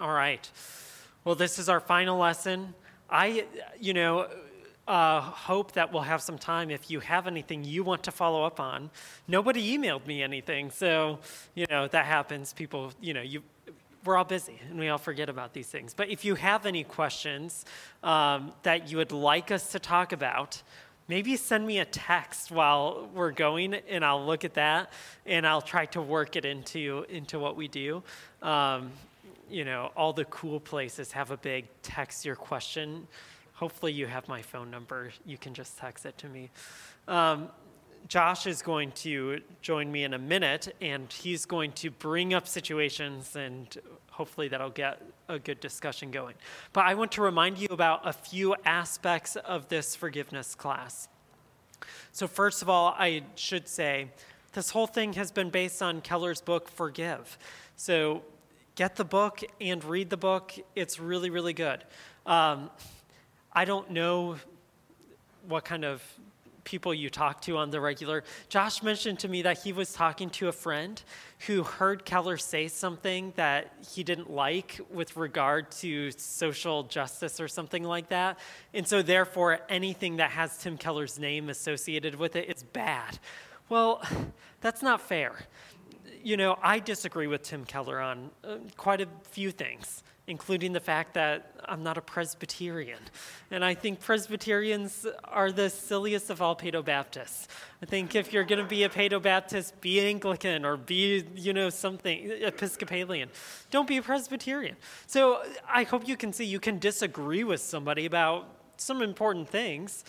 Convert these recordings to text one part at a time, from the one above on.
All right. Well, this is our final lesson. I, you know, uh, hope that we'll have some time if you have anything you want to follow up on. Nobody emailed me anything, so, you know, that happens. People, you know, you, we're all busy and we all forget about these things. But if you have any questions um, that you would like us to talk about, maybe send me a text while we're going and I'll look at that and I'll try to work it into, into what we do. Um, you know, all the cool places have a big text your question. Hopefully, you have my phone number. You can just text it to me. Um, Josh is going to join me in a minute, and he's going to bring up situations, and hopefully that'll get a good discussion going. But I want to remind you about a few aspects of this forgiveness class. So, first of all, I should say this whole thing has been based on Keller's book, Forgive. So, get the book and read the book. It's really, really good. Um, I don't know what kind of people you talk to on the regular. Josh mentioned to me that he was talking to a friend who heard Keller say something that he didn't like with regard to social justice or something like that. And so, therefore, anything that has Tim Keller's name associated with it is bad. Well, that's not fair. You know, I disagree with Tim Keller on uh, quite a few things including the fact that I'm not a Presbyterian. And I think Presbyterians are the silliest of all Paedo Baptists. I think if you're going to be a Paedo Baptist, be Anglican or be, you know, something, Episcopalian. Don't be a Presbyterian. So I hope you can see you can disagree with somebody about some important things,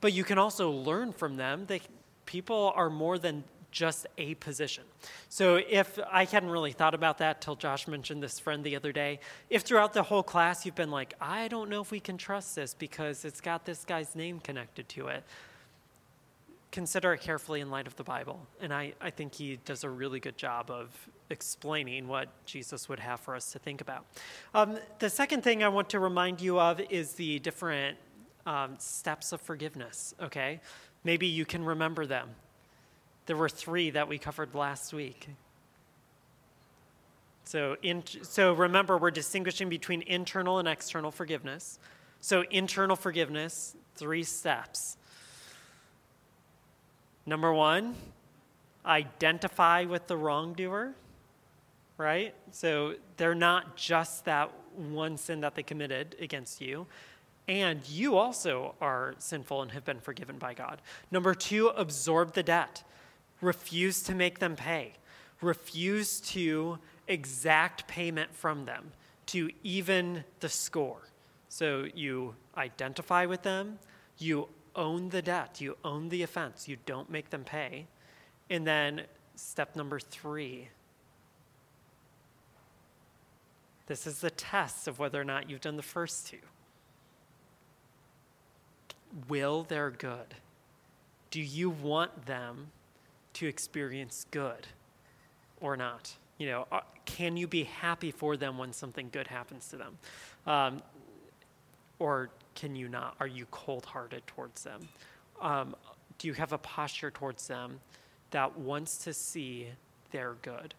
but you can also learn from them. They, people are more than just a position. So if I hadn't really thought about that till Josh mentioned this friend the other day, if throughout the whole class you've been like, I don't know if we can trust this because it's got this guy's name connected to it, consider it carefully in light of the Bible. And I, I think he does a really good job of explaining what Jesus would have for us to think about. Um, the second thing I want to remind you of is the different um, steps of forgiveness, okay? Maybe you can remember them. There were three that we covered last week. So, in, so remember, we're distinguishing between internal and external forgiveness. So, internal forgiveness, three steps. Number one, identify with the wrongdoer, right? So, they're not just that one sin that they committed against you. And you also are sinful and have been forgiven by God. Number two, absorb the debt refuse to make them pay, refuse to exact payment from them, to even the score. So you identify with them, you own the debt, you own the offense, you don't make them pay. And then step number three this is the test of whether or not you've done the first two. Will they're good? Do you want them to experience good or not? You know, uh, can you be happy for them when something good happens to them? Um, or can you not? Are you cold hearted towards them? Um, do you have a posture towards them that wants to see their good?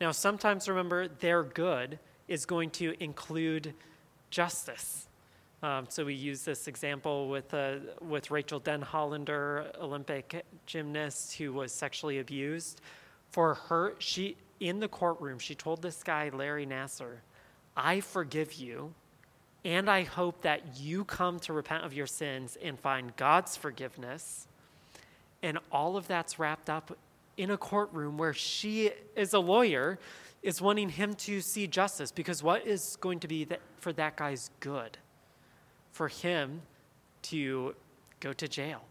Now, sometimes remember, their good is going to include justice. Um, so we use this example with, uh, with Rachael Denhollander, Olympic gymnast who was sexually abused. For her, she in the courtroom, she told this guy, Larry Nassar, I forgive you, and I hope that you come to repent of your sins and find God's forgiveness. And all of that's wrapped up in a courtroom where she, as a lawyer, is wanting him to see justice because what is going to be for that guy's good? For him to go to jail.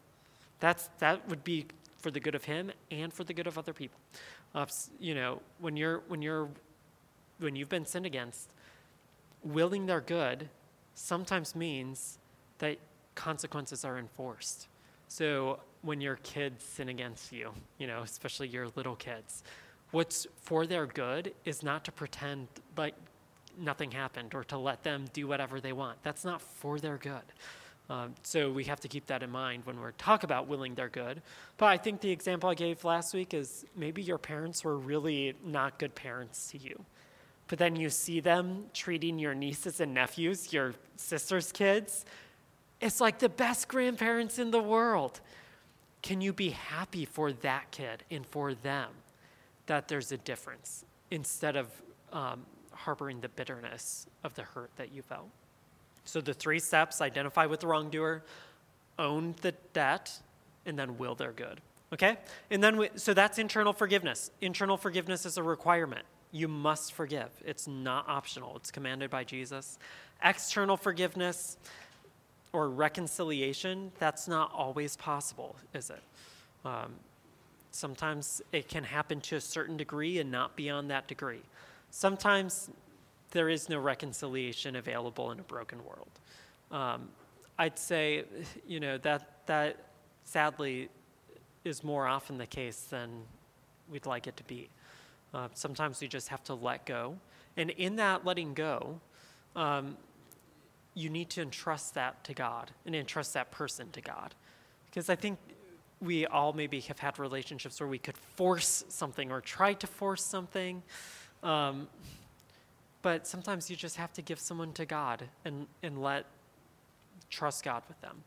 That's, that would be for the good of him and for the good of other people. Uh, you know, when you're, when you're, when you've been sinned against, willing their good sometimes means that consequences are enforced. So when your kids sin against you, you know, especially your little kids, what's for their good is not to pretend like nothing happened or to let them do whatever they want. That's not for their good. Um, so we have to keep that in mind when we're talk about willing their good. But I think the example I gave last week is maybe your parents were really not good parents to you. but then you see them treating your nieces and nephews, your sister's kids. It's like the best grandparents in the world. Can you be happy for that kid and for them that there's a difference instead of um, harboring the bitterness of the hurt that you felt? So the three steps identify with the wrongdoer, own the debt, and then will their good. Okay? And then, we, so that's internal forgiveness. Internal forgiveness is a requirement. You must forgive, it's not optional, it's commanded by Jesus. External forgiveness or reconciliation, that's not always possible, is it? Um, sometimes it can happen to a certain degree and not beyond that degree. Sometimes there is no reconciliation available in a broken world. Um, I'd say, you know, that, that sadly is more often the case than we'd like it to be. Uh, sometimes we just have to let go. And in that letting go, um, you need to entrust that to God and entrust that person to God. Because I think we all maybe have had relationships where we could force something or try to force something. Um, but sometimes you just have to give someone to God and, and let trust God with them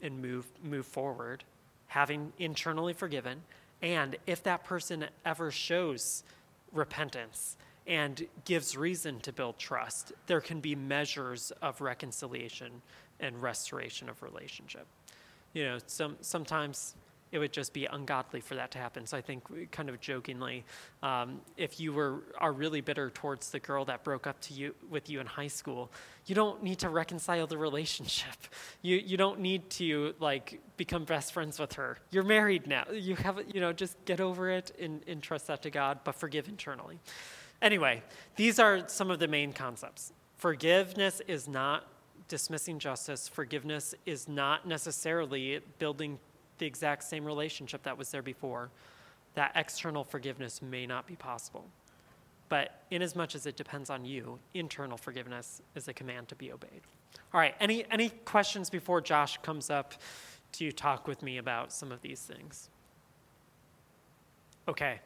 and move move forward, having internally forgiven. And if that person ever shows repentance and gives reason to build trust, there can be measures of reconciliation and restoration of relationship. You know, some sometimes it would just be ungodly for that to happen. So I think, kind of jokingly, um, if you were are really bitter towards the girl that broke up to you with you in high school, you don't need to reconcile the relationship. You you don't need to like become best friends with her. You're married now. You have you know just get over it and, and trust that to God, but forgive internally. Anyway, these are some of the main concepts. Forgiveness is not dismissing justice. Forgiveness is not necessarily building the exact same relationship that was there before, that external forgiveness may not be possible. But inasmuch as much as it depends on you, internal forgiveness is a command to be obeyed. All right, any, any questions before Josh comes up to talk with me about some of these things? Okay.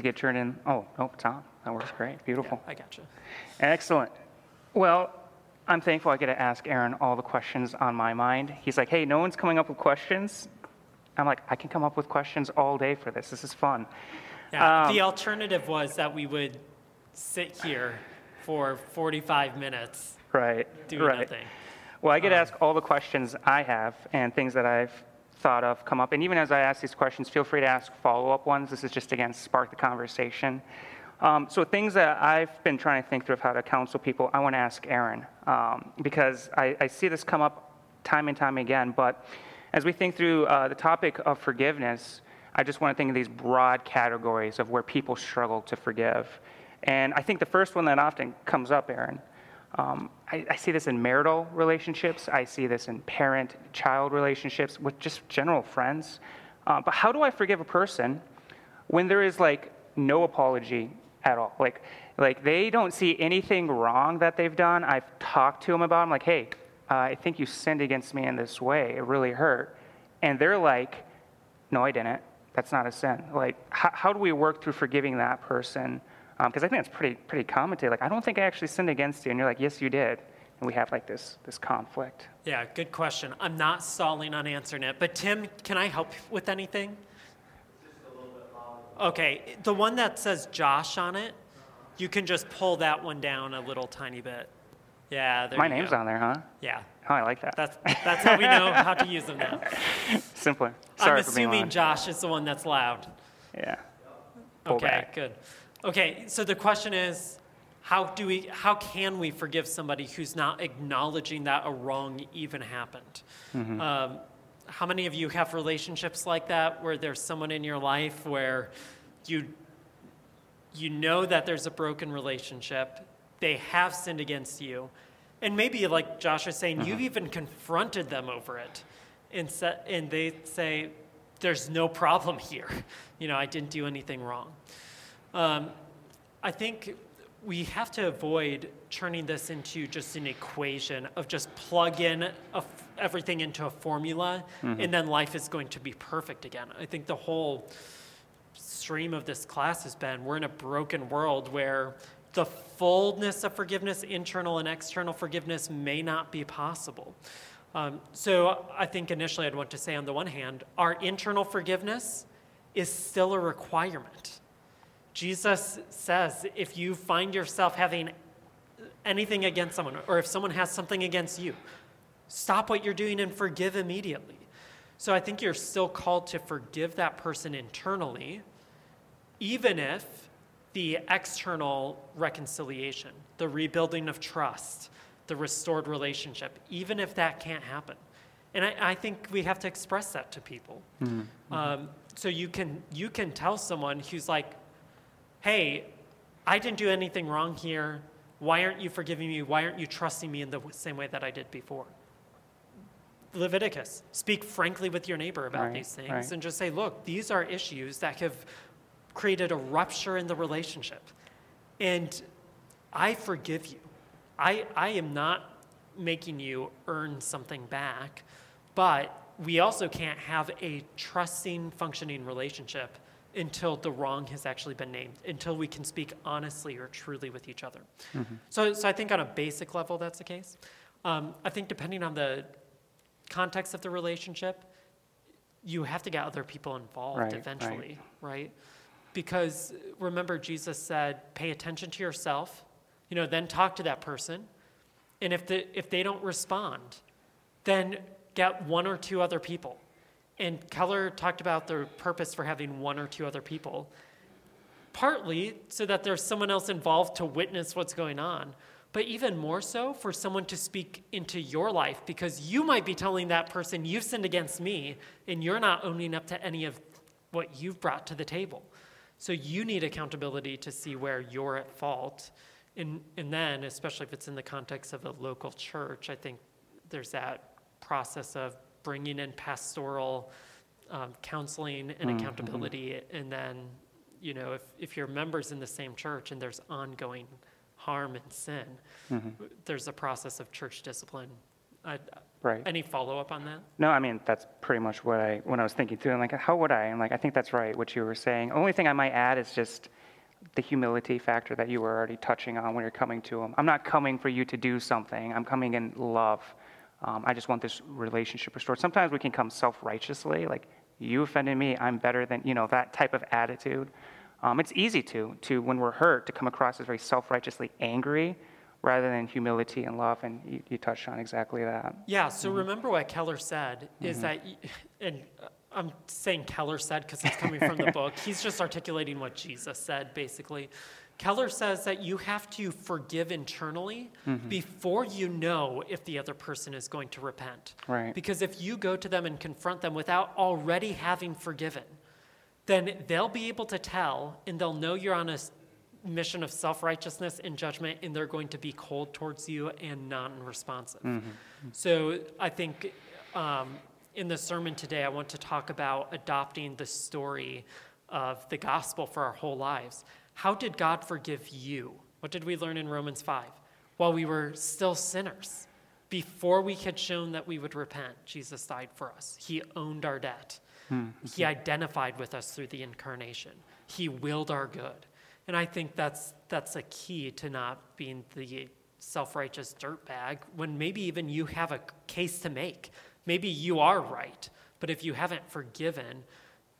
to get turned in. Oh, nope, Tom. That works great. Beautiful. Yeah, I gotcha. Excellent. Well, I'm thankful I get to ask Aaron all the questions on my mind. He's like, hey, no one's coming up with questions. I'm like, I can come up with questions all day for this. This is fun. Yeah, um, the alternative was that we would sit here for 45 minutes. Right. Doing right. nothing. Well, I get to um, ask all the questions I have and things that I've thought of come up. And even as I ask these questions, feel free to ask follow up ones. This is just, again, spark the conversation. Um, so things that I've been trying to think through of how to counsel people, I want to ask Aaron um, because I, I, see this come up time and time again. But as we think through uh, the topic of forgiveness, I just want to think of these broad categories of where people struggle to forgive. And I think the first one that often comes up, Aaron, um, I, I, see this in marital relationships. I see this in parent-child relationships with just general friends. Uh, but how do I forgive a person when there is like no apology at all. Like, like they don't see anything wrong that they've done. I've talked to them about. I'm like, hey, uh, I think you sinned against me in this way. It really hurt. And they're like, no, I didn't. That's not a sin. Like, how, how do we work through forgiving that person? Because um, I think that's pretty pretty common today. Like, I don't think I actually sinned against you, and you're like, yes, you did. And we have like this this conflict. Yeah, good question. I'm not stalling on answering it, but Tim, can I help with anything? Okay, the one that says Josh on it, you can just pull that one down a little tiny bit. Yeah, there My you name's go. on there, huh? Yeah. Oh, I like that. That's that's how we know how to use them now. Simpler. Sorry I'm for being assuming. Josh is the one that's loud. Yeah. Pull okay, back. good. Okay, so the question is, how do we, how can we forgive somebody who's not acknowledging that a wrong even happened? Mm-hmm. Um, how many of you have relationships like that where there's someone in your life where you you know that there's a broken relationship they have sinned against you and maybe like josh is saying you've even confronted them over it and, sa- and they say there's no problem here. You know i didn't do anything wrong. Um, i think we have to avoid turning this into just an equation of just plug in everything into a formula mm-hmm. and then life is going to be perfect again. I think the whole stream of this class has been we're in a broken world where the fullness of forgiveness, internal and external forgiveness, may not be possible. Um, so I think initially I'd want to say, on the one hand, our internal forgiveness is still a requirement. Jesus says if you find yourself having anything against someone, or if someone has something against you, stop what you're doing and forgive immediately. So I think you're still called to forgive that person internally, even if the external reconciliation, the rebuilding of trust, the restored relationship, even if that can't happen. And I, I think we have to express that to people. Mm-hmm. Um, so you can you can tell someone who's like, "Hey, I didn't do anything wrong here. Why aren't you forgiving me? Why aren't you trusting me in the same way that I did before?" Leviticus, speak frankly with your neighbor about right, these things right. and just say, "Look, these are issues that have created a rupture in the relationship, and I forgive you. I I am not making you earn something back, but." we also can't have a trusting, functioning relationship until the wrong has actually been named, until we can speak honestly or truly with each other. Mm-hmm. So, so I think on a basic level, that's the case. Um, I think depending on the context of the relationship, you have to get other people involved right, eventually, right. right? Because remember, Jesus said, pay attention to yourself, you know, then talk to that person. And if, the, if they don't respond, then get one or two other people. And Keller talked about the purpose for having one or two other people, partly so that there's someone else involved to witness what's going on, but even more so for someone to speak into your life because you might be telling that person, You've sinned against me, and you're not owning up to any of what you've brought to the table. So you need accountability to see where you're at fault. And, and then, especially if it's in the context of a local church, I think there's that process of bringing in pastoral um, counseling and mm-hmm. accountability. And then, you know, if, if you're members in the same church and there's ongoing harm and sin, mm-hmm. there's a process of church discipline. I, right. Any follow up on that? No, I mean that's pretty much what I when I was thinking through. I'm like, how would I? I'm like, I think that's right. What you were saying. Only thing I might add is just the humility factor that you were already touching on when you're coming to them. I'm not coming for you to do something. I'm coming in love. Um, I just want this relationship restored. Sometimes we can come self righteously, like, you offended me, I'm better than, you know, that type of attitude. Um, it's easy to, to, when we're hurt, to come across as very self righteously angry rather than humility and love. And you, you, touched on exactly that. Yeah, so mm-hmm. remember what Keller said is mm-hmm. that, and I'm saying Keller said because it's coming from the book, he's just articulating what Jesus said, basically. Keller says that you have to forgive internally mm-hmm. before you know if the other person is going to repent. Right. Because if you go to them and confront them without already having forgiven, then they'll be able to tell and they'll know you're on a mission of self righteousness and judgment, and they're going to be cold towards you and non responsive. Mm-hmm. So I think um, in the sermon today, I want to talk about adopting the story of the gospel for our whole lives. How did God forgive you? What did we learn in Romans 5? While we were still sinners, before we had shown that we would repent, Jesus died for us. He owned our debt. Hmm. He identified with us through the incarnation. He willed our good. And I think that's, that's a key to not being the self righteous dirtbag when maybe even you have a case to make. Maybe you are right, but if you haven't forgiven,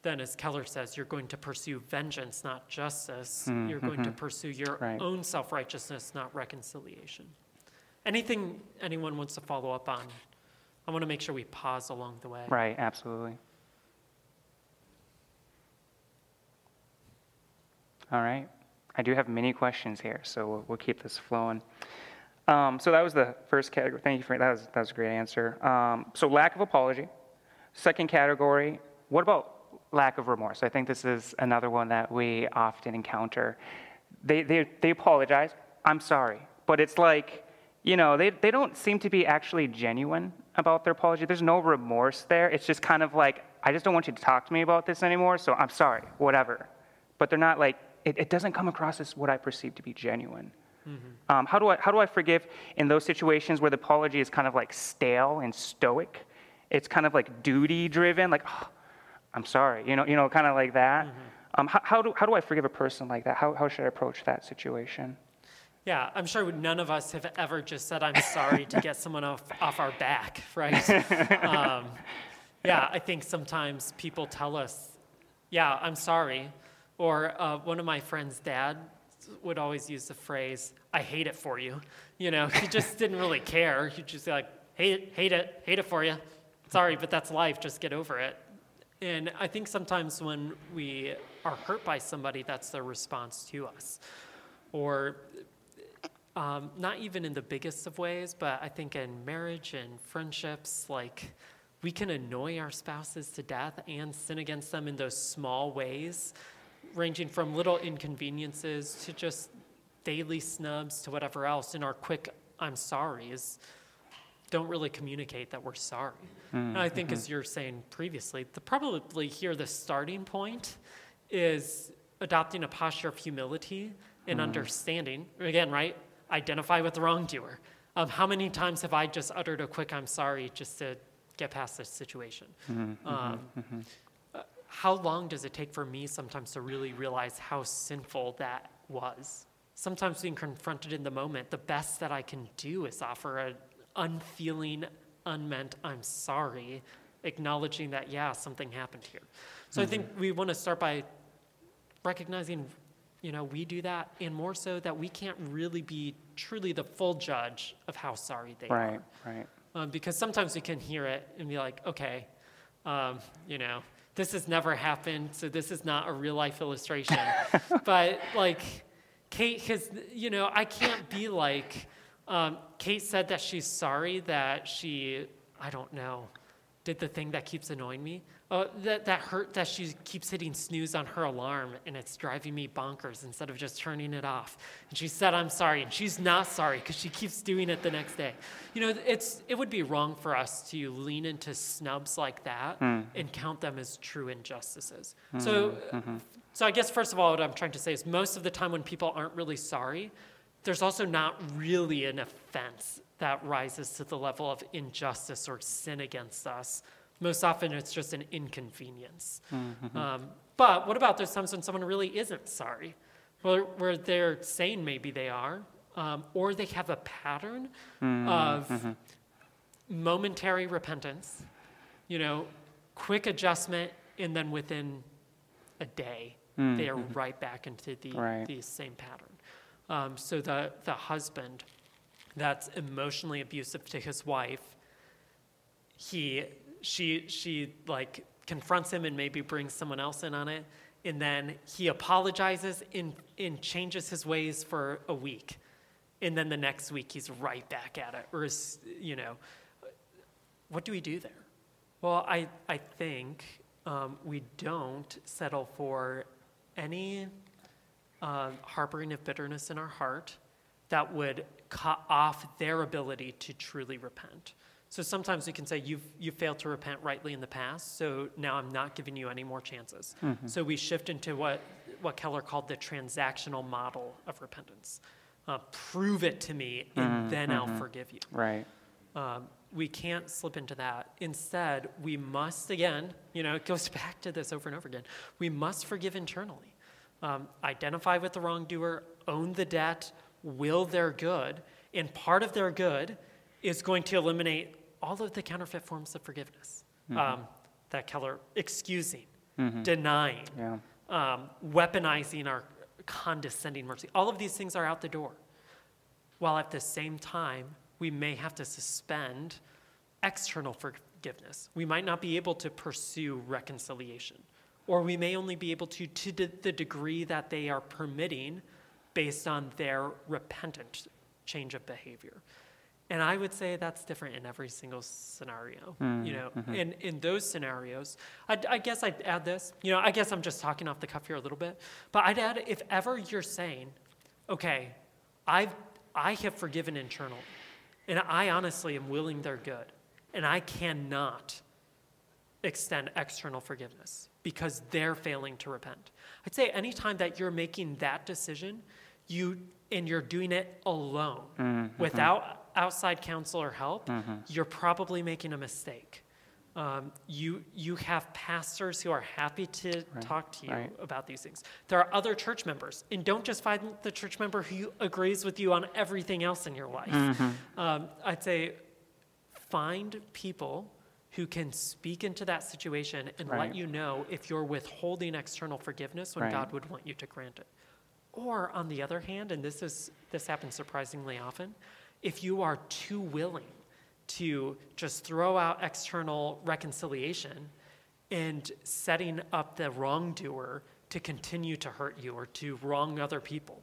then, as Keller says, you're going to pursue vengeance, not justice. Mm-hmm. You're going to pursue your right. own self righteousness, not reconciliation. Anything anyone wants to follow up on? I want to make sure we pause along the way. Right, absolutely. All right. I do have many questions here, so we'll, we'll keep this flowing. Um, so that was the first category. Thank you for that. Was, that was a great answer. Um, so lack of apology. Second category. What about lack of remorse. I think this is another one that we often encounter. They, they, they apologize, I'm sorry. But it's like, you know, they, they don't seem to be actually genuine about their apology. There's no remorse there. It's just kind of like, I just don't want you to talk to me about this anymore, so I'm sorry, whatever. But they're not like, it, it doesn't come across as what I perceive to be genuine. Mm-hmm. Um, how, do I, how do I forgive in those situations where the apology is kind of like stale and stoic? It's kind of like duty driven, like, oh, I'm sorry, you know, you know, kind of like that. Mm-hmm. Um, how, how, do, how do I forgive a person like that? How, how should I approach that situation? Yeah, I'm sure none of us have ever just said, I'm sorry to get someone off, off our back, right? um, yeah, I think sometimes people tell us, yeah, I'm sorry. Or uh, one of my friend's dad would always use the phrase, I hate it for you. You know, he just didn't really care. He'd just be like, hate it, hate it, hate it for you. Sorry, but that's life, just get over it. And I think sometimes when we are hurt by somebody, that's their response to us. Or um, not even in the biggest of ways, but I think in marriage and friendships, like we can annoy our spouses to death and sin against them in those small ways, ranging from little inconveniences to just daily snubs to whatever else. And our quick I'm sorry's don't really communicate that we're sorry. Mm-hmm. And I think, as you're saying previously, the probably here the starting point is adopting a posture of humility and mm. understanding. Again, right? identify with the wrongdoer. Um, how many times have I just uttered a quick I'm sorry just to get past this situation? Mm-hmm, mm-hmm um, mm-hmm. Uh, how long does it take for me sometimes to really realize how sinful that was? Sometimes being confronted in the moment, the best that I can do is offer an unfeeling, unmeant I'm sorry, acknowledging that, yeah, something happened here. So mm-hmm. I think we want to start by recognizing you know, we do that, and more so that we can't really be truly the full judge of how sorry they right, are. Right, right. Um, because sometimes we can hear it and be like, okay, um, you know, this has never happened, so this is not a real life illustration. but like, Kate has, you know, I can't be like, um, Kate said that she's sorry that she, I don't know, did the thing that keeps annoying me. Oh, that, that hurt that she keeps hitting snooze on her alarm and it's driving me bonkers instead of just turning it off. And she said, I'm sorry. And she's not sorry because she keeps doing it the next day. You know, it's, it would be wrong for us to lean into snubs like that mm. and count them as true injustices. Mm-hmm. So, mm-hmm. so I guess, first of all, what I'm trying to say is most of the time when people aren't really sorry, there's also not really an offense that rises to the level of injustice or sin against us most often, it's just an inconvenience. Mm-hmm. Um, but what about those times when someone really isn't sorry? Where, where they're saying maybe they are, um, or they have a pattern mm-hmm. of mm-hmm. momentary repentance, you know, quick adjustment, and then within a day, mm-hmm. they are right back into the, right. the same pattern. Um, so the, the husband that's emotionally abusive to his wife, he she she like confronts him and maybe brings someone else in on it. And then he apologizes and, and changes his ways for a week. And then the next week he's right back at it. Or is you know what do we do there? Well i, I think um, we don't settle for any uh, harboring of bitterness in our heart that would cut off their ability to truly repent so sometimes we can say, you've, you failed to repent rightly in the past, so now I'm not giving you any more chances. Mm-hmm. So we shift into what, what Keller called the transactional model of repentance. Uh, prove it to me, and mm-hmm. then mm-hmm. I'll forgive you. Right. Um, we can't slip into that. Instead, we must, again, you know, it goes back to this over and over again. We must forgive internally. Um, identify with the wrongdoer, own the debt, will their good, and part of their good is going to eliminate all of the counterfeit forms of forgiveness mm-hmm. um, that Keller excusing, mm-hmm. denying, yeah. um, weaponizing our condescending mercy. All of these things are out the door. While at the same time, we may have to suspend external forgiveness. We might not be able to pursue reconciliation, or we may only be able to to the degree that they are permitting based on their repentant change of behavior. And I would say that's different in every single scenario. Mm, you know, mm-hmm. in, in those scenarios, I, I, guess I'd add this. You know, I guess I'm just talking off the cuff here a little bit, but I'd add if ever you're saying, okay, I've I have forgiven internally, and I honestly am willing their good, and I cannot extend external forgiveness because they're failing to repent. I'd say anytime that you're making that decision, you and you're doing it alone mm-hmm. without outside counsel or help, mm-hmm. you're probably making a mistake. Um, you, you have pastors who are happy to Right, talk to you right. about these things. There are other church members, and don't just find the church member who agrees with you on everything else in your life. Mm-hmm. Um, I'd say find people who can speak into that situation and let you know if you're withholding external forgiveness when Right. God would want you to grant it. Or on the other hand, and this is this happens surprisingly often, if you are too willing to just throw out external reconciliation and setting up the wrongdoer to continue to hurt you or to wrong other people.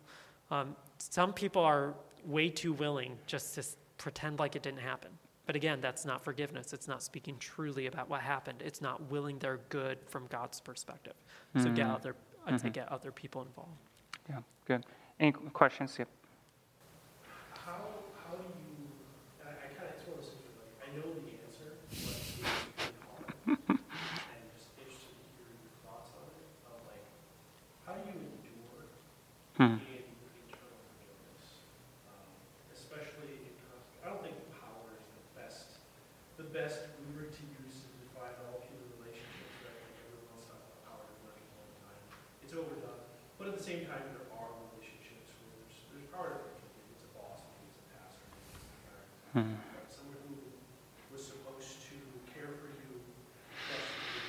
Um, some people are way too willing just to s- pretend like it didn't happen. But again, that's not forgiveness. It's not speaking truly about what happened. It's not willing their good from God's perspective. So get mm-hmm. other, I'd say get other people involved. Yeah, good. Any questions? Yep. How, how do you, I, I kind of, it's one of those things where like, I know the answer, but it's really hard. And just interested to hear your thoughts on it, of like, how do you endure Hmm. in internal forgiveness? Um, Especially in, conflict. I don't think power is the best, the best rubric to use to define all human relationships, right? Like everyone wants to talk about power and money all the time. It's overdone, but at the same time, there are relationships where there's, there's power to maybe it's a boss, maybe it's a pastor, maybe it's a parent. Hmm. But someone who was supposed to care for you, trust you,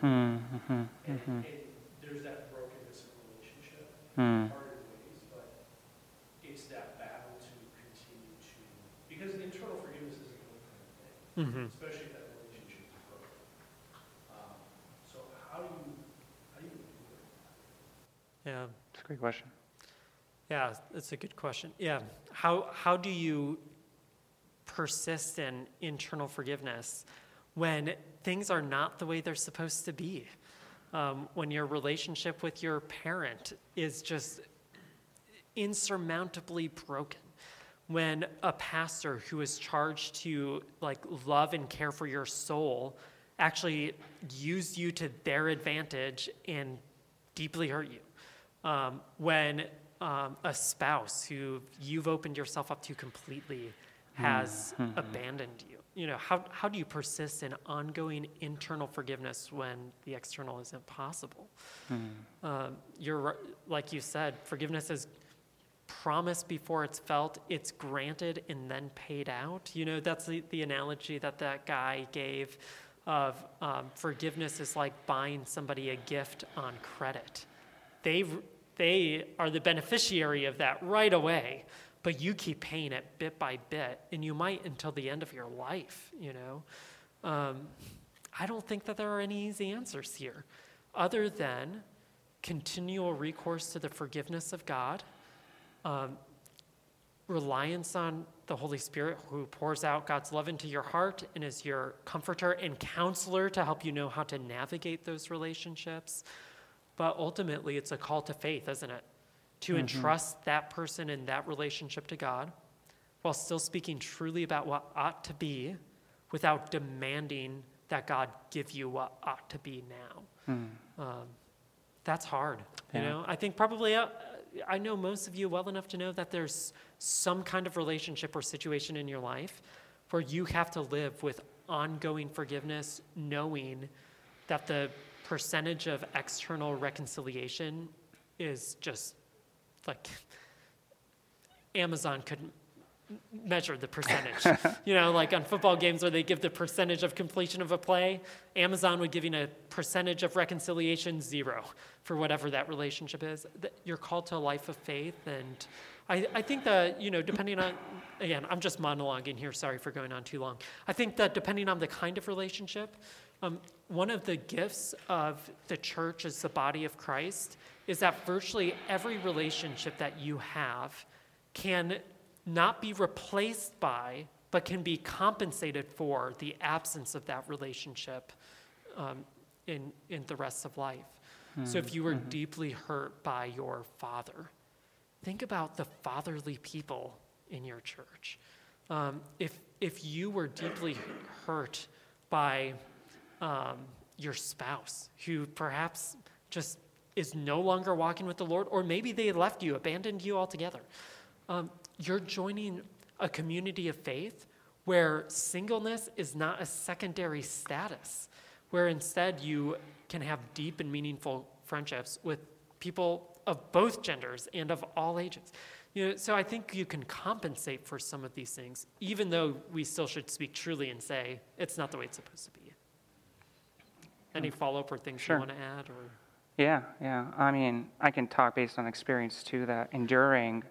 Hmm, mhm, and, mhm, and there's that brokenness in relationship, hmm. parted ways, but it's that battle to continue to, because internal forgiveness isn't a one-time thing, Mm-hmm. especially if that relationship is broken. Um, So how do you, how do you do it? Yeah. That's great question. Yeah, that's a good question. Yeah. How, how do you persist in internal forgiveness when things are not the way they're supposed to be? Um, when your relationship with your parent is just insurmountably broken? When a pastor who is charged to like love and care for your soul actually used you to their advantage and deeply hurt you? Um, when um, a spouse who you've opened yourself up to completely has abandoned you. You know, how, how do you persist in ongoing internal forgiveness when the external isn't possible? Um, you're like you said, forgiveness is promised before it's felt, it's granted and then paid out. You know, that's the, the analogy that that guy gave of um, forgiveness is like buying somebody a gift on credit. They, they are the beneficiary of that right away, but you keep paying it bit by bit, and you might until the end of your life, you know. Um, I don't think that there are any easy answers here, other than continual recourse to the forgiveness of God, um, reliance on the Holy Spirit who pours out God's love into your heart and is your comforter and counselor to help you know how to navigate those relationships. But ultimately, it's a call to faith, isn't it? To entrust that person and that relationship to God while still speaking truly about what ought to be without demanding that God give you what ought to be now. Um, that's hard. You know, I think probably uh, I know most of you well enough to know that there's some kind of relationship or situation in your life where you have to live with ongoing forgiveness, knowing that the percentage of external reconciliation is just like Amazon couldn't measure the percentage. you know, like on football games where they give the percentage of completion of a play, Amazon would give you a percentage of reconciliation zero for whatever that relationship is. You're called to a life of faith. And I, I think that, you know, depending on, again, I'm just monologuing here. Sorry for going on too long. I think that depending on the kind of relationship, um, one of the gifts of the church as the body of Christ is that virtually every relationship that you have can not be replaced by, but can be compensated for the absence of that relationship um, in, in the rest of life. So if you were deeply hurt by your father, think about the fatherly people in your church. Um, if, if you were deeply hurt by um, your spouse who perhaps just is no longer walking with the Lord, or maybe they left you, abandoned you altogether, um, you're joining a community of faith where singleness is not a secondary status, where instead you can have deep and meaningful friendships with people of both genders and of all ages. You know, so I think you can compensate for some of these things, even though we still should speak truly and say it's not the way it's supposed to be. Any follow up or things Sure. you want to add, or Yeah, yeah. I mean, I can talk based on experience too that enduring,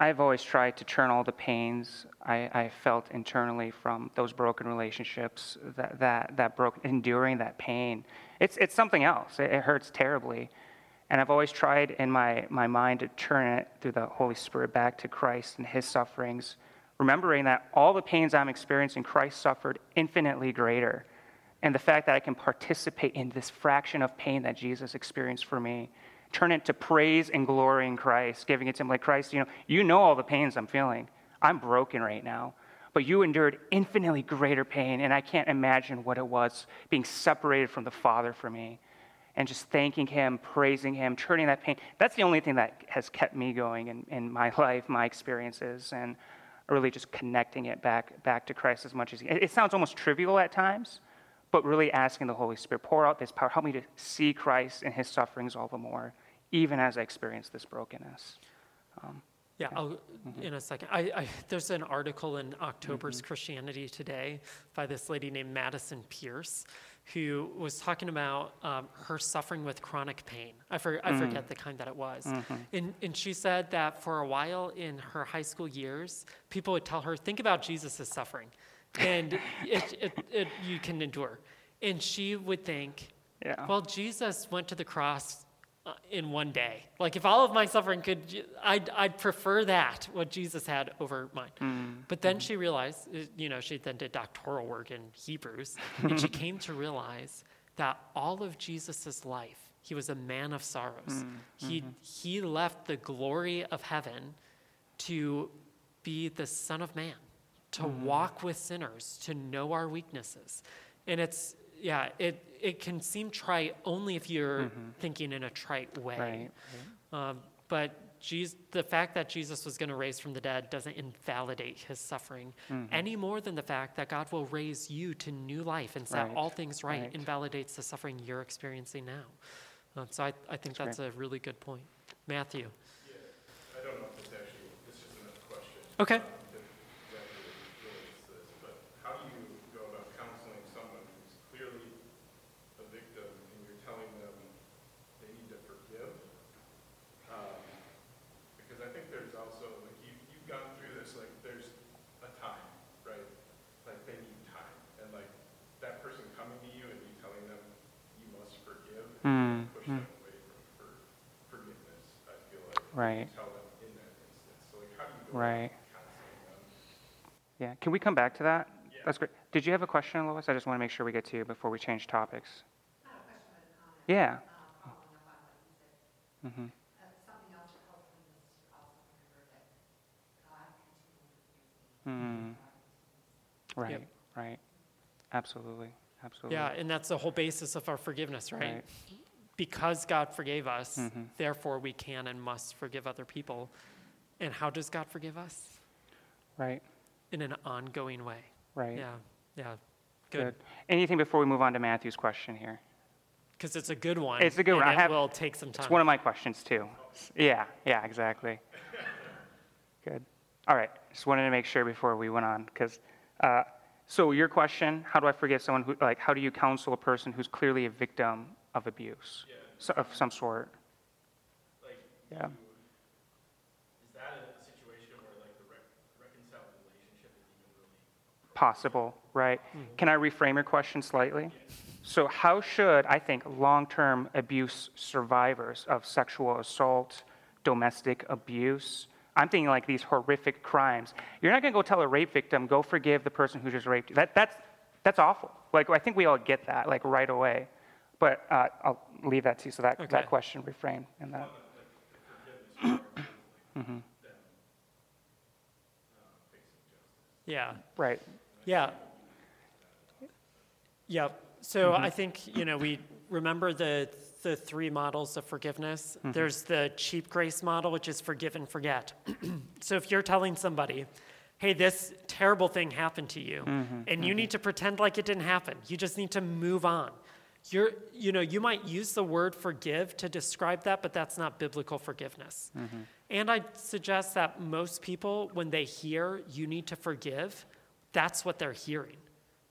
I've always tried to turn all the pains I, I felt internally from those broken relationships, that, that, that broke, enduring that pain. It's, it's something else. It, it hurts terribly. And I've always tried in my, my mind to turn it through the Holy Spirit back to Christ and his sufferings, remembering that all the pains I'm experiencing, Christ suffered infinitely greater and the fact that I can participate in this fraction of pain that Jesus experienced for me, turn it to praise and glory in Christ, giving it to Him like Christ, you know, you know all the pains I'm feeling. I'm broken right now, but you endured infinitely greater pain, and I can't imagine what it was being separated from the Father for me. And just thanking Him, praising Him, turning that pain. That's the only thing that has kept me going in, in my life, my experiences, and really just connecting it back, back to Christ as much as it, it sounds almost trivial at times, but really asking the Holy Spirit, pour out this power, help me to see Christ and his sufferings all the more, even as I experience this brokenness. Um, yeah, I'll, mm-hmm. in a second. I, I, there's an article in October's mm-hmm. Christianity Today by this lady named Madison Pierce, who was talking about um, her suffering with chronic pain. I, for, I mm. forget the kind that it was. Mm-hmm. And, and she said that for a while in her high school years, people would tell her, think about Jesus' suffering, and it, it, it, you can endure. And she would think, Yeah. well, Jesus went to the cross uh, in one day. Like, if all of my suffering could, I'd, I'd prefer that, what Jesus had over mine. But then she realized, uh, you know, she then did doctoral work in Hebrews, and she came to realize that all of Jesus' life, he was a man of sorrows. He, he left the glory of heaven to be the Son of Man, to walk with sinners, to know our weaknesses. And it's, yeah, it, it can seem trite only if you're thinking in a trite way. Right. Um, but Jesus, the fact that Jesus was going to raise from the dead doesn't invalidate his suffering any more than the fact that God will raise you to new life and set Right, all things right, right. invalidates the suffering you're experiencing now. Uh, so I, I think That's that's a really good point. Matthew. I don't know if it's actually, it's just another question. Okay. um, that exactly relates to this, but how do you go about counseling someone who's clearly a victim and you're telling them they need to forgive? Um, Because I think there's also, like, you, you've gone through this, like, there's a time, right? Like, they need time, and like, that person coming to you and you telling them you must forgive, Mm, push mm. them away from for, forgiveness, I feel like. Right. Tell them in that instance, so like, how do you go Right. about counseling them? Yeah. Can we come back to that? Yeah. That's great. Did you have a question, Lois? I just want to make sure we get to you before we change topics. Yeah. Mm-hmm. Mm. Right, Yep. right. Absolutely, absolutely. Yeah, and that's the whole basis of our forgiveness, right? Right. Because God forgave us, Mhm. therefore we can and must forgive other people. And how does God forgive us? Right, In an ongoing way. right. Yeah, yeah. Good. Anything before we move on to Matthew's question here? Because it's a good one. It's a good one. I it have- will take some time. It's one of my questions too. Yeah, yeah, exactly. Good. All right, just wanted to make sure before we went on, because, uh, so your question, how do I forgive someone who, like, how do you counsel a person who's clearly a victim of abuse? Yeah. So- Of some sort? Like, Yeah. is that a situation where like the rec- reconciled relationship is even really? possible, right? Mm-hmm. Can I reframe your question slightly? So, how should, I think, long term abuse survivors of sexual assault, domestic abuse, I'm thinking like these horrific crimes, you're not going to go tell a rape victim, go forgive the person who just raped you. That, that's, that's awful. Like, I think we all get that, like, right away. But uh, I'll leave that to you. So, that, Okay. that question reframed in that. Mm-hmm. Yeah. Right. Yeah. Yep. So mm-hmm. I think, you know, we remember the, the three models of forgiveness. Mm-hmm. There's the cheap grace model, which is forgive and forget. so if you're telling somebody, hey, this terrible thing happened to you, and you need to pretend like it didn't happen. You just need to move on. You're, you know, you might use the word forgive to describe that, but that's not biblical forgiveness. And I suggest that most people, when they hear you need to forgive, that's what they're hearing.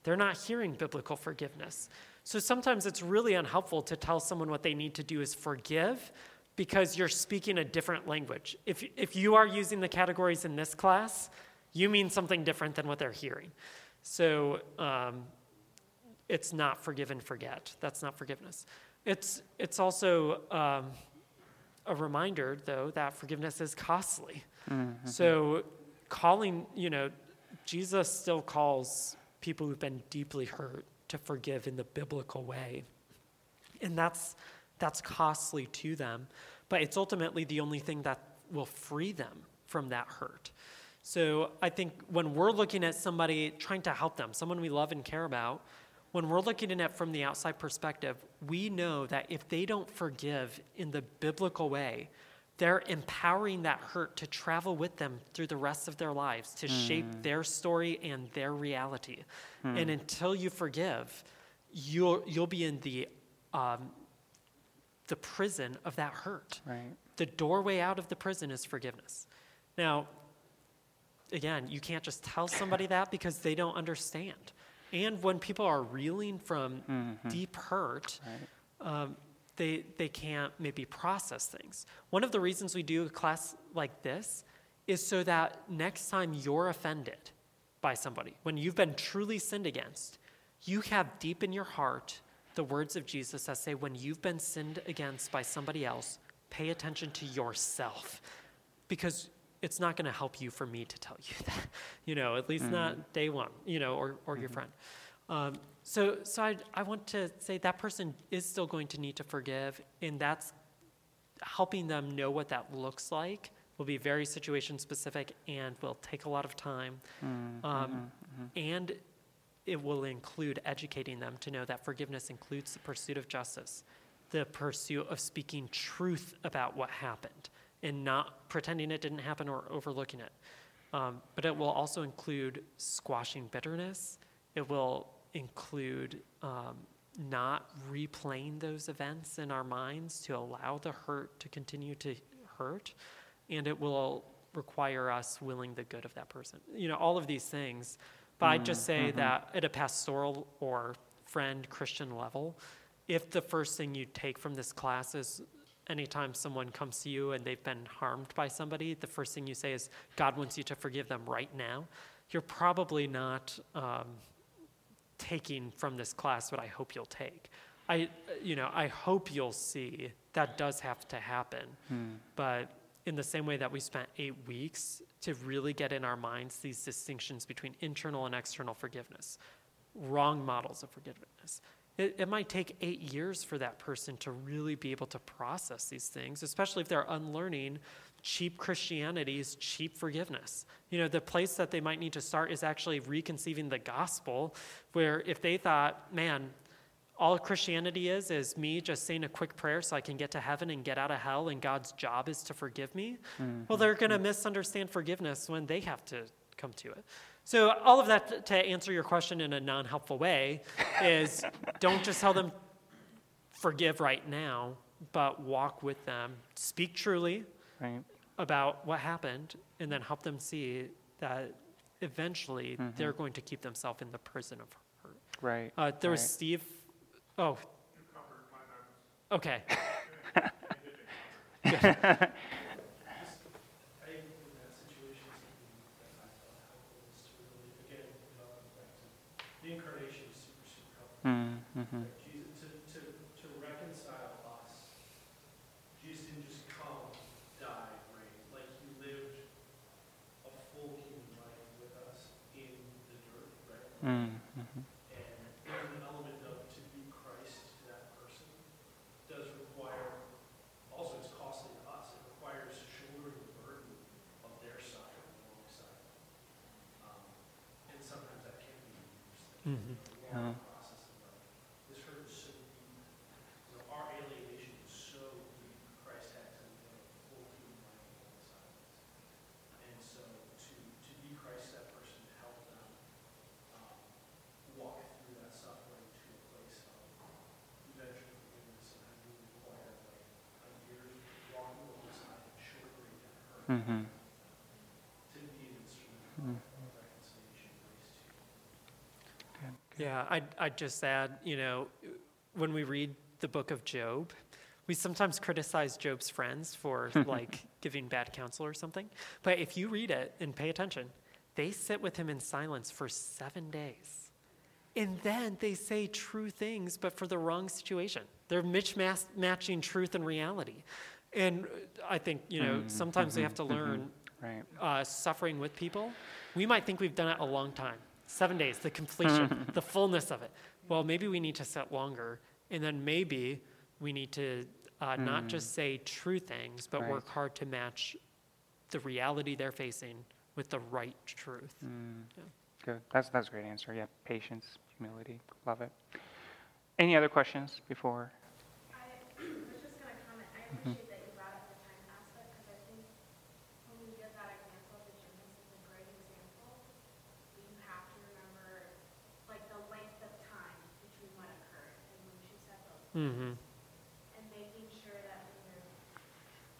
They're not hearing biblical forgiveness. So sometimes it's really unhelpful to tell someone what they need to do is forgive because you're speaking a different language. If, if you are using the categories in this class, you mean something different than what they're hearing. So um, it's not forgive and forget. That's not forgiveness. It's, it's also um, a reminder, though, that forgiveness is costly. So calling, you know, Jesus still calls people who've been deeply hurt to forgive in the biblical way. And that's, that's costly to them, but it's ultimately the only thing that will free them from that hurt. So I think when we're looking at somebody trying to help them, someone we love and care about, when we're looking at it from the outside perspective, we know that if they don't forgive in the biblical way, they're empowering that hurt to travel with them through the rest of their lives, to shape their story and their reality. And until you forgive, you'll, you'll be in the, um, the prison of that hurt. Right. The doorway out of the prison is forgiveness. Now, again, you can't just tell somebody that because they don't understand. And when people are reeling from deep hurt, um, they, they can't maybe process things. One of the reasons we do a class like this is so that next time you're offended by somebody, when you've been truly sinned against, you have deep in your heart the words of Jesus that say, when you've been sinned against by somebody else, pay attention to yourself. Because it's not going to help you for me to tell you that, you know, at least not mm-hmm. day one, you know, or, or your mm-hmm. friend. Um, so so I, I want to say that person is still going to need to forgive, and that's helping them know what that looks like will be very situation specific and will take a lot of time. Mm, um, mm-hmm, And it will include educating them to know that forgiveness includes the pursuit of justice, the pursuit of speaking truth about what happened and not pretending it didn't happen or overlooking it. Um, but it will also include squashing bitterness. It will include um, not replaying those events in our minds to allow the hurt to continue to hurt. And it will require us willing the good of that person. You know, all of these things. But I'd just say that at a pastoral or friend Christian level, if the first thing you take from this class is anytime someone comes to you and they've been harmed by somebody, the first thing you say is, God wants you to forgive them right now, you're probably not um, taking from this class what I hope you'll take. I, you know, I hope you'll see that does have to happen. But in the same way that we spent eight weeks to really get in our minds these distinctions between internal and external forgiveness, wrong models of forgiveness. It, it might take eight years for that person to really be able to process these things, especially if they're unlearning cheap Christianity's cheap forgiveness. You know, the place that they might need to start is actually reconceiving the gospel, where if they thought, man, all Christianity is is me just saying a quick prayer so I can get to heaven and get out of hell, and God's job is to forgive me. Well, mm-hmm. they're going to mm-hmm. misunderstand forgiveness when they have to come to it. So, all of that to answer your question in a non helpful way is don't just tell them forgive right now, but walk with them, speak truly Right. about what happened, and then help them see that eventually they're going to keep themselves in the prison of hurt. Right. Uh, there was. Steve. Oh. Okay. I think in that situation, something that I thought helpful is to really, again, develop back to, the incarnation is super, super Mm, mhm. Like Jesus, to, to, to reconcile us, Jesus didn't just come, die, reign, like he lived a full human life with us in the dirt, right? Mm, mhm. And there's an element of to be Christ to that person does require, also it's costly to us, it requires shouldering the burden of their suffering alongside. Um, And sometimes that can be Mhm. a long process of like, this hurt is so deep. You know, our alienation is so deep, Christ had to live a full human life alongside us. And so to, to be Christ to that Mm-hmm. to be an instrument of reconciliation, grace to Yeah, I'd, I'd just add, you know, when we read the book of Job, we sometimes criticize Job's friends for like giving bad counsel or something. But if you read it and pay attention, they sit with him in silence for seven days. And then they say true things, but for the wrong situation. They're mismatching truth and reality. And I think, you know, mm-hmm. sometimes we mm-hmm. have to mm-hmm. learn Right. uh, suffering with people, we might think we've done it a long time. Seven days, the completion, the fullness of it. Well, maybe we need to set longer, and then maybe we need to uh, not mm. just say true things, but work hard to match the reality they're facing with the right truth. Mm. Yeah. Good. That's, that's a great answer. Yeah, patience, humility. Love it. Any other questions before? I was just gonna comment, I appreciate that you brought up the time aspect, because I think when we give that example, the gymnast is a great example. You have to remember, like, the length of time between what occurred and when she Mhm. and making sure that when you're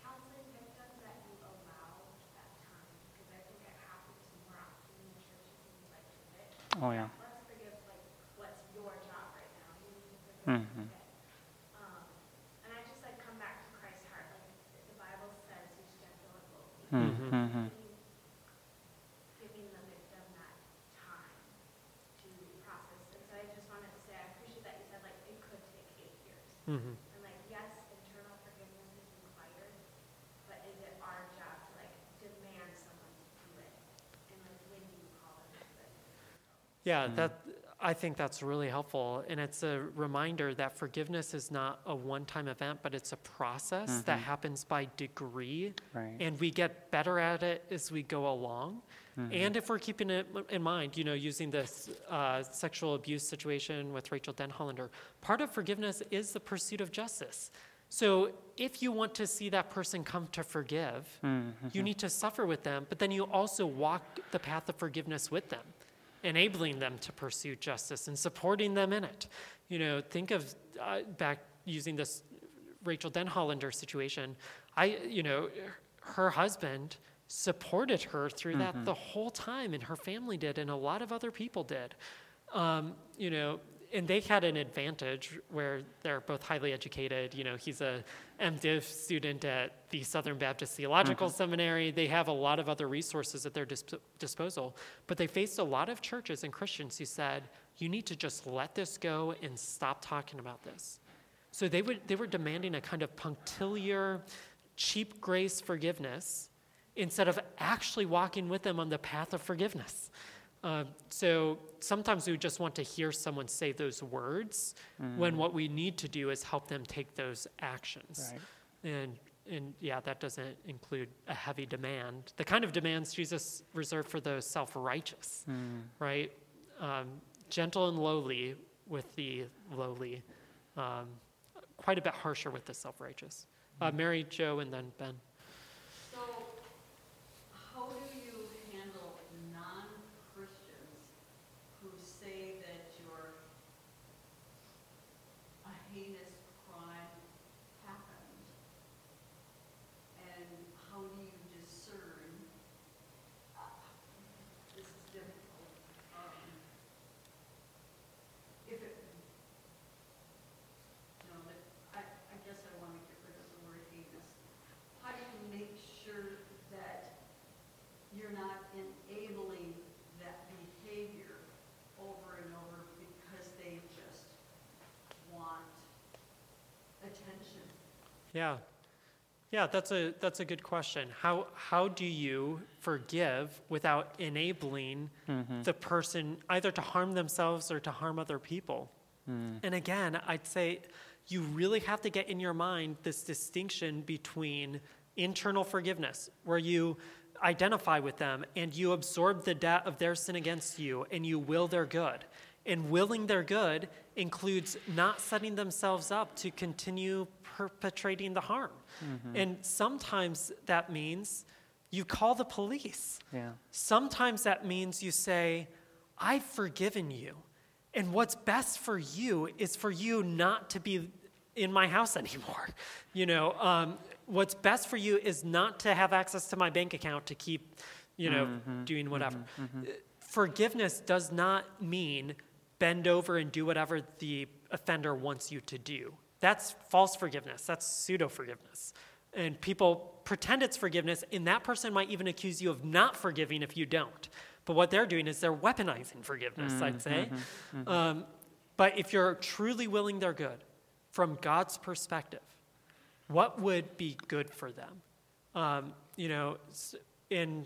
counseling victims, that you allow that time, because I think it happens more often in churches and we like to fit. Oh, yeah. Let's forgive, like, what's your job right now, you need to forgive, Mhm. okay. Um, and I just like come back to Christ's heart, like, the Bible says he's gentle and lowly. Mhm. Mm-hmm. Giving the victim that time to process, and so I just wanted to say, I appreciate that you said, like, it could take eight years. Mhm. And like, yes, internal forgiveness is required, but is it our job to like demand someone to do it? And like, when do you call them to do it? Yeah, mm. that I think that's really helpful, and it's a reminder that forgiveness is not a one-time event, but it's a process that mm-hmm. happens by degree, Right. and we get better at it as we go along. Mm-hmm. And if we're keeping it in mind, you know, using this uh, sexual abuse situation with Rachel Denhollander, part of forgiveness is the pursuit of justice. So if you want to see that person come to forgive, mm-hmm. you need to suffer with them, but then you also walk the path of forgiveness with them enabling them to pursue justice and supporting them in it. You know, think of uh, back using this Rachel Denhollander situation. I, you know, her husband supported her through that the whole time, and her family did, and a lot of other people did. Um, you know, and they had an advantage where they're both highly educated. You know, he's a MDiv student at the Southern Baptist Theological mm-hmm. Seminary. They have a lot of other resources at their disp- disposal, but they faced a lot of churches and Christians who said, "You need to just let this go and stop talking about this." So they would they were demanding a kind of punctiliar, cheap grace forgiveness instead of actually walking with them on the path of forgiveness. Uh, so sometimes we just want to hear someone say those words when what we need to do is help them take those actions. Right. And, and yeah, that doesn't include a heavy demand. The kind of demands Jesus reserved for the self righteous, right? Um, gentle and lowly with the lowly, um, quite a bit harsher with the self righteous. Uh, Mary, Joe, and then Ben. So, how do you handle non-Christians who say that your a heinous crime happened? And how do you discern? uh, This is difficult. um, If it, no, that, I, I guess I want to get rid of the word heinous. How do you make sure that you're not enabling that behavior over and over because they just want attention? Yeah. Yeah, that's a that's a good question. How how do you forgive without enabling mm-hmm. the person either to harm themselves or to harm other people? Mm. And again, I'd say you really have to get in your mind this distinction between internal forgiveness, where you identify with them and you absorb the debt of their sin against you and you will their good. And willing their good includes not setting themselves up to continue perpetrating the harm. And sometimes that means you call the police. Yeah. Sometimes that means you say, I've forgiven you. And what's best for you is for you not to be in my house anymore. You know, um, what's best for you is not to have access to my bank account to keep, you know, doing whatever. Uh, Forgiveness does not mean bend over and do whatever the offender wants you to do. That's false forgiveness. That's pseudo forgiveness. And people pretend it's forgiveness, and that person might even accuse you of not forgiving if you don't. But what they're doing is they're weaponizing forgiveness, I'd say. Um, but if you're truly willing their good, from God's perspective, what would be good for them? Um, you know, in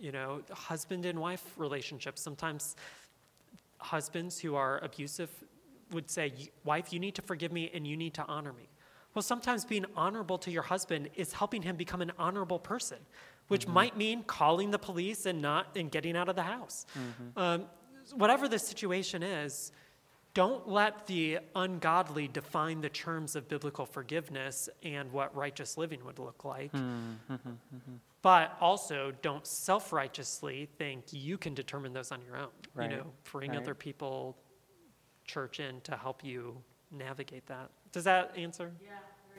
you know husband and wife relationships, sometimes husbands who are abusive would say, "Wife, you need to forgive me and you need to honor me." Well, sometimes being honorable to your husband is helping him become an honorable person, which mm-hmm. might mean calling the police and not and getting out of the house. Mm-hmm. Um, whatever the situation is, don't let the ungodly define the terms of biblical forgiveness and what righteous living would look like. Mm-hmm. But also, don't self righteously think you can determine those on your own. Right, You know, bring right. other people, church in to help you navigate that. Does that answer? Yeah.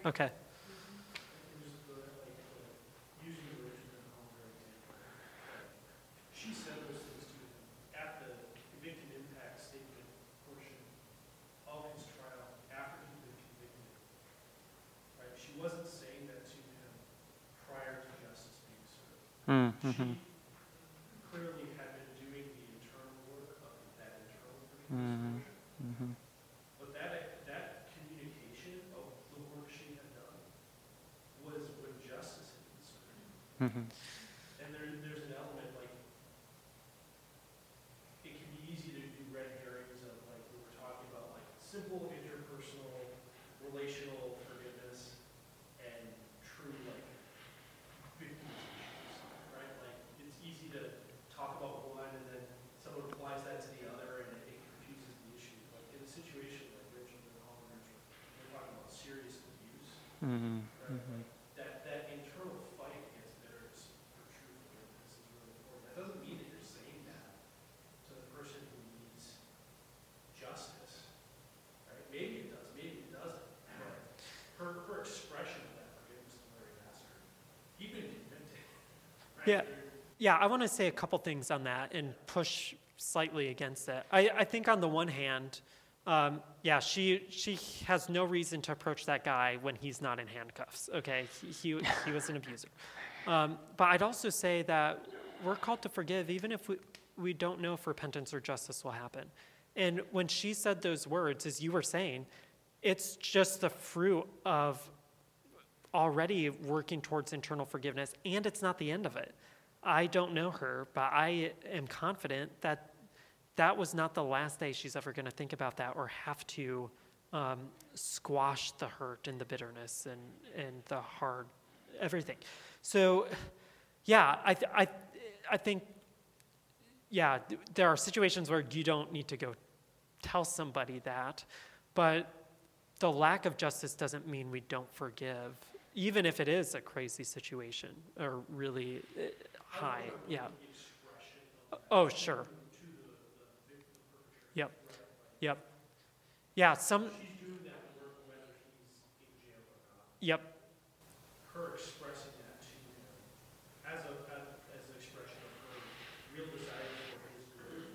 very Okay. And just the, like, the, using the Rachel Denhollander example. She said those things to him at the victim impact statement portion of his trial after he'd been convicted. Right, she wasn't saying that to him prior to justice being served. Mm, mhm, She clearly had been doing the internal work of that internal Mhm. forgiveness portion. mhm. But that, that communication of the work she had done was when justice had been And there, there's an element like, it can be easy to do red herrings of like, we were talking about like simple interpersonal, relational forgiveness and true like victim issues, right? Like, it's easy to talk about one and then someone applies that to the other and it confuses the issue. Like, in a situation like Rachel Denhollander, we're talking about serious abuse, Mhm. right? Like, That, that internal fight against bitterness for true forgiveness is really important. That doesn't mean that you're saying that to the person who needs justice, right? Maybe it does, maybe it doesn't, but her, her expression of that forgiveness to Larry Nassar, he'd been convicted, right? Yeah. Yeah, I want to say a couple things on that and push slightly against it. I, I think on the one hand, um, yeah, she she has no reason to approach that guy when he's not in handcuffs. Okay, he he, he was an abuser. Um, but I'd also say that we're called to forgive even if we we don't know if repentance or justice will happen. And when she said those words, as you were saying, it's just the fruit of already working towards internal forgiveness, and it's not the end of it. I don't know her, but I am confident that that was not the last day she's ever going to think about that or have to um, squash the hurt and the bitterness and, and the hard everything. So, yeah, I, th- I, I think, yeah, th- there are situations where you don't need to go tell somebody that, but the lack of justice doesn't mean we don't forgive, even if it is a crazy situation or really uh, high. Yeah. Oh, sure. Yep. Yep. Yeah. Some. She's doing that work whether he's in jail or not. Yep. her expressing that to him as a, as, an expression of her real desire for his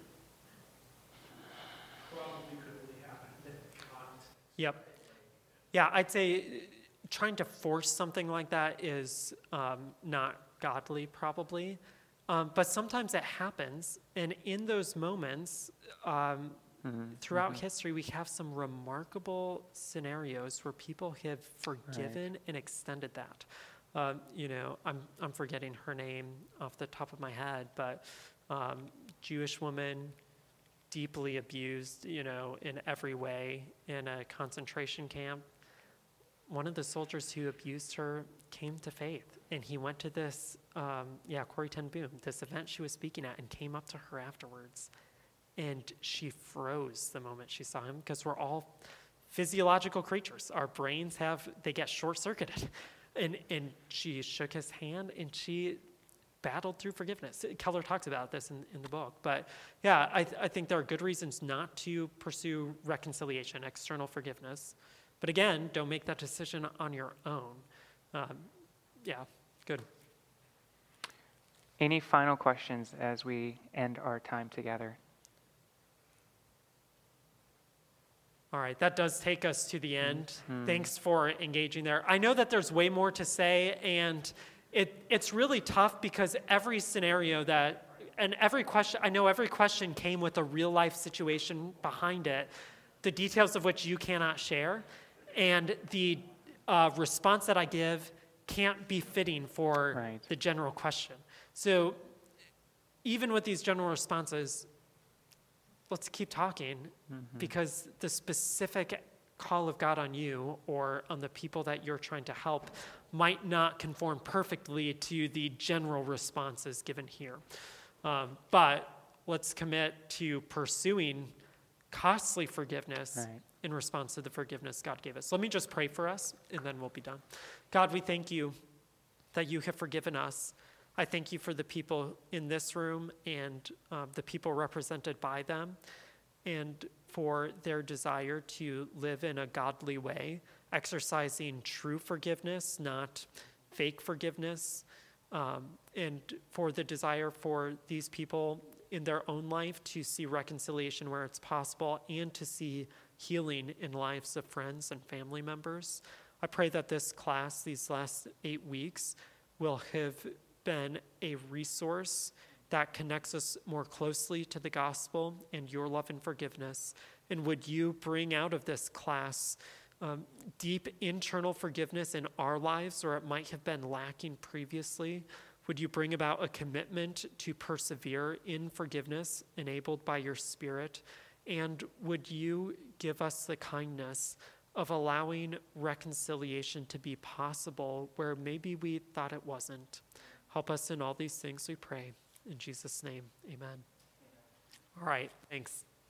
probably could only happen in context. Yep. Yeah, I'd say trying to force something like that is um, not godly, probably. Um, but sometimes it happens, and in those moments, um, throughout history, we have some remarkable scenarios where people have forgiven and extended that. Um, you know, I'm I'm forgetting her name off the top of my head, but um, Jewish woman, deeply abused, you know, in every way in a concentration camp. One of the soldiers who abused her came to faith, and he went to this, um, yeah, Corrie Ten Boom, this event she was speaking at, and came up to her afterwards, and she froze the moment she saw him because we're all physiological creatures. Our brains have they get short circuited, and and she shook his hand, and she battled through forgiveness. Keller talks about this in, in the book. But yeah, I, th- I think there are good reasons not to pursue reconciliation, external forgiveness. But again, don't make that decision on your own. Um, yeah, good. Any final questions as we end our time together? All right, that does take us to the end. Thanks for engaging there. I know that there's way more to say, and it, it's really tough because every scenario that, and every question, I know every question came with a real life situation behind it, the details of which you cannot share, and the uh, response that I give can't be fitting for Right. the general question. So even with these general responses, let's keep talking because the specific call of God on you or on the people that you're trying to help might not conform perfectly to the general responses given here. Um, but let's commit to pursuing costly forgiveness Right. in response to the forgiveness God gave us. Let me just pray for us and then we'll be done. God, we thank you that you have forgiven us. I thank you for the people in this room and uh, the people represented by them, and for their desire to live in a godly way, exercising true forgiveness, not fake forgiveness, um, and for the desire for these people in their own life to see reconciliation where it's possible and to see healing in lives of friends and family members. I pray that this class, these last eight weeks, will have been a resource that connects us more closely to the gospel and your love and forgiveness. And would you bring out of this class um, deep internal forgiveness in our lives, or it might have been lacking previously? Would you bring about a commitment to persevere in forgiveness enabled by your Spirit? And would you give us the kindness of allowing reconciliation to be possible where maybe we thought it wasn't? Help us in all these things, we pray. In Jesus' name, amen. All right, thanks.